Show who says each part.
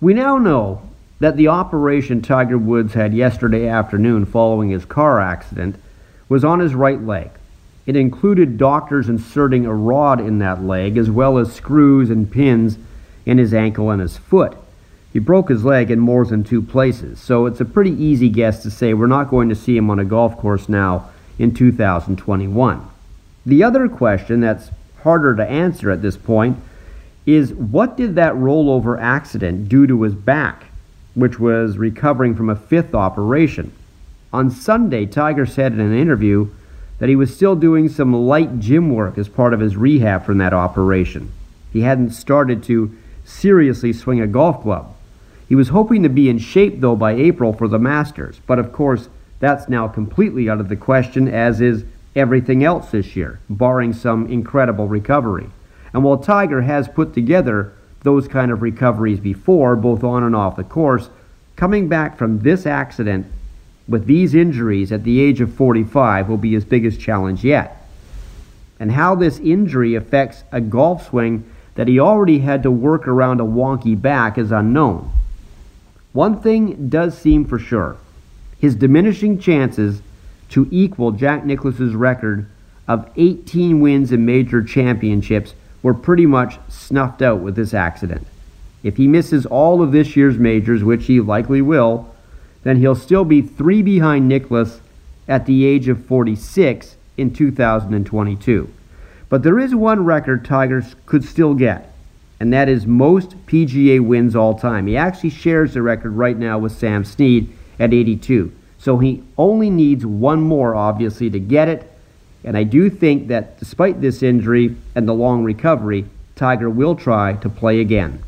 Speaker 1: We now know that the operation Tiger Woods had yesterday afternoon following his car accident was on his right leg. It included doctors inserting a rod in that leg as well as screws and pins in his ankle and his foot. He broke his leg in more than two places, so it's a pretty easy guess to say we're not going to see him on a golf course now in 2021. The other question that's harder to answer at this point is what did that rollover accident do to his back, which was recovering from a fifth operation? On Sunday, Tiger said in an interview that he was still doing some light gym work as part of his rehab from that operation. He hadn't started to seriously swing a golf club. He was hoping to be in shape, though, by April for the Masters, but of course, that's now completely out of the question, as is everything else this year, barring some incredible recovery. And while Tiger has put together those kind of recoveries before, both on and off the course, coming back from this accident with these injuries at the age of 45 will be his biggest challenge yet. And how this injury affects a golf swing that he already had to work around a wonky back is unknown. One thing does seem for sure his diminishing chances to equal Jack Nicklaus's record of 18 wins in major championships were pretty much snuffed out with this accident. If he misses all of this year's majors, which he likely will, then he'll still be three behind Nicklaus at the age of 46 in 2022. But there is one record Tigers could still get, and that is most PGA wins all time. He actually shares the record right now with Sam Snead at 82. So he only needs one more, obviously, to get it. And I do think that despite this injury and the long recovery, Tiger will try to play again.